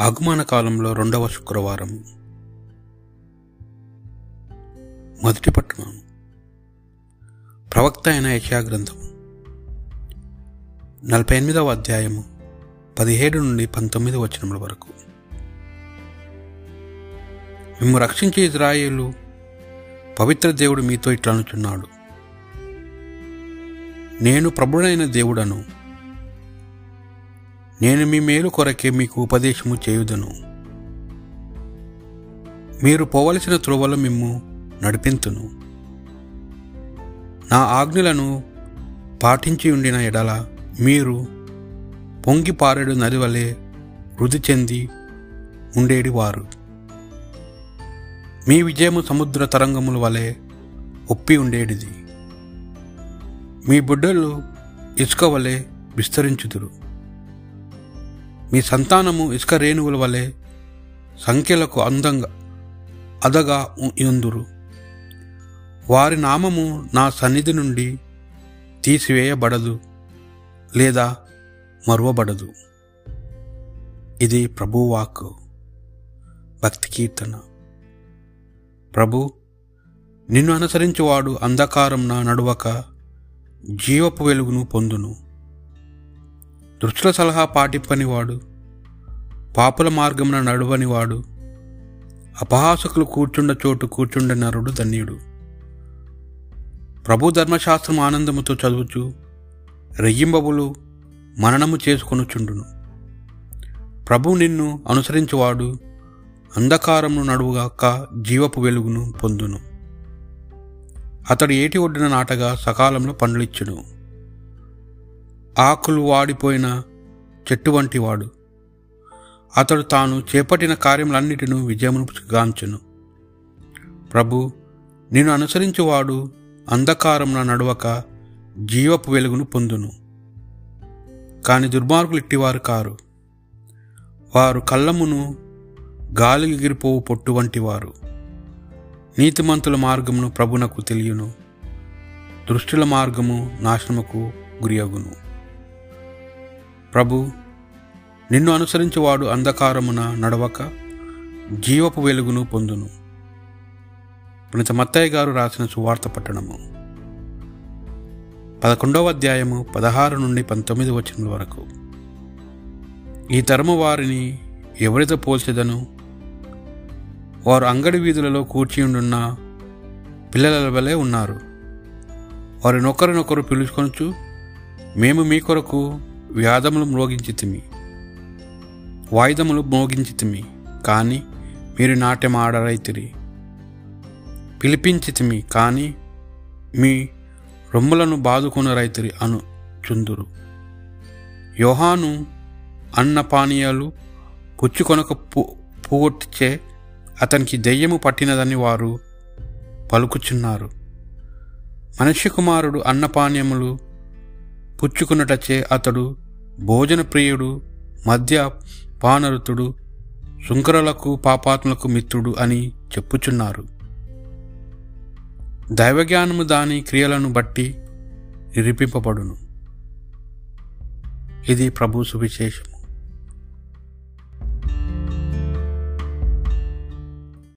ఆగమన కాలంలో రెండవ శుక్రవారం. మొదటి పట్టణం. ప్రవక్త అయిన యశా గ్రంథం. నలభై ఎనిమిదవ అధ్యాయము పదిహేడు నుండి పంతొమ్మిది వచనముల వరకు. మేము రక్షించే ఇజ్రాయేలు పవిత్ర దేవుడు మీతో ఇట్లా అనుచున్నాడు నేను ప్రభుడైన దేవుడను నేను మీ మేలు కొరకే మీకు ఉపదేశము చేయుదను. మీరు పోవలసిన త్రోవలు మిమ్ము నడిపింతును. నా ఆజ్ఞలను పాటించి ఉండిన ఎడల మీరు పొంగి పారెడు నది వలె వృద్ధి చెంది ఉండేడి వారు. మీ విజయము సముద్ర తరంగముల వలె ఒప్పి ఉండేటిది మీ బుడ్డలు ఇసుక వలె విస్తరించుదురు. మీ సంతానము ఇసుక రేణువుల వలె సంఖ్యలకు అందంగా అదగా ఎందురు వారి నామము నా సన్నిధి నుండి తీసివేయబడదు లేదా మరువబడదు. ఇది ప్రభువాక్ భక్తి కీర్తన. ప్రభు నిన్ను అనుసరించేవాడు అంధకారంన నడువక జీవపు వెలుగును పొందును. దుష్టుల సలహా పాటిప్పనివాడు. పాపుల మార్గమున నడువనివాడు. అపహాసకులు కూర్చుండ చోటు కూర్చుండ నరుడు ధన్యుడు. ప్రభు ధర్మశాస్త్రం ఆనందముతో చదువుచు రెయ్యింబబులు మననము చేసుకొనుచుండును. ప్రభు నిన్ను అనుసరించువాడు అంధకారమును నడువుగాక జీవపు వెలుగును పొందును. అతడు ఏటి ఒడ్డున నాటగా సకాలంలో పండ్లిచ్చును. ఆకులు వాడిపోయిన చెట్టు వంటివాడు. అతడు తాను చేపట్టిన కార్యములన్నిటిను విజయమును గాంచును. ప్రభు నేను అనుసరించువాడు అంధకారమున నడవక జీవపు వెలుగును పొందును. కాని దుర్మార్గులు ఇట్టివారు కారు. వారు కళ్ళమును గాలి ఎగిరిపోవు పొట్టు వంటి వారు నీతిమంతుల మార్గమును ప్రభునకు తెలియను. దృష్టిల మార్గము నాశనముకు గురియగును. ప్రభు నిన్ను అనుసరించేవాడు అంధకారమున నడవక జీవపు వెలుగును పొందును. పునిత మత్తయ్య గారు రాసిన సువార్త పట్టణము. పదకొండవ అధ్యాయము పదహారు నుండి పంతొమ్మిది వచనముల వరకు. ఈ తరము వారిని ఎవరితో పోల్చెదను? వారు అంగడి వీధులలో కూర్చియుండున్న పిల్లల వలె ఉన్నారు. వారినొకరినొకరు పిలుచుకొనచ్చు మేము మీ కొరకు వ్యాధములు మ్రోగించితిమి వాయిదములు మోగించితిమి కానీ మీరు నాట్యం ఆడరైతిరి పిలిపించితిమి కానీ మీ రొమ్ములను బాదుకున్న రైతురి అను చుందురు. యోహాను అన్న పానీయాలు పుచ్చుకొనక పు పోగొట్టిచే అతనికి దెయ్యము పట్టినదని వారు పలుకుచున్నారు. మనిషి కుమారుడు అన్నపానీయములు పుచ్చుకున్నటచే అతడు భోజన ప్రియుడు మధ్య పానరుతుడు శుంకరులకు పాపాత్మలకు మిత్రుడు అని చెప్పుచున్నారు. దైవజ్ఞానము దాని క్రియలను బట్టి నిరూపింపబడును. ఇది ప్రభు సువిశేషము.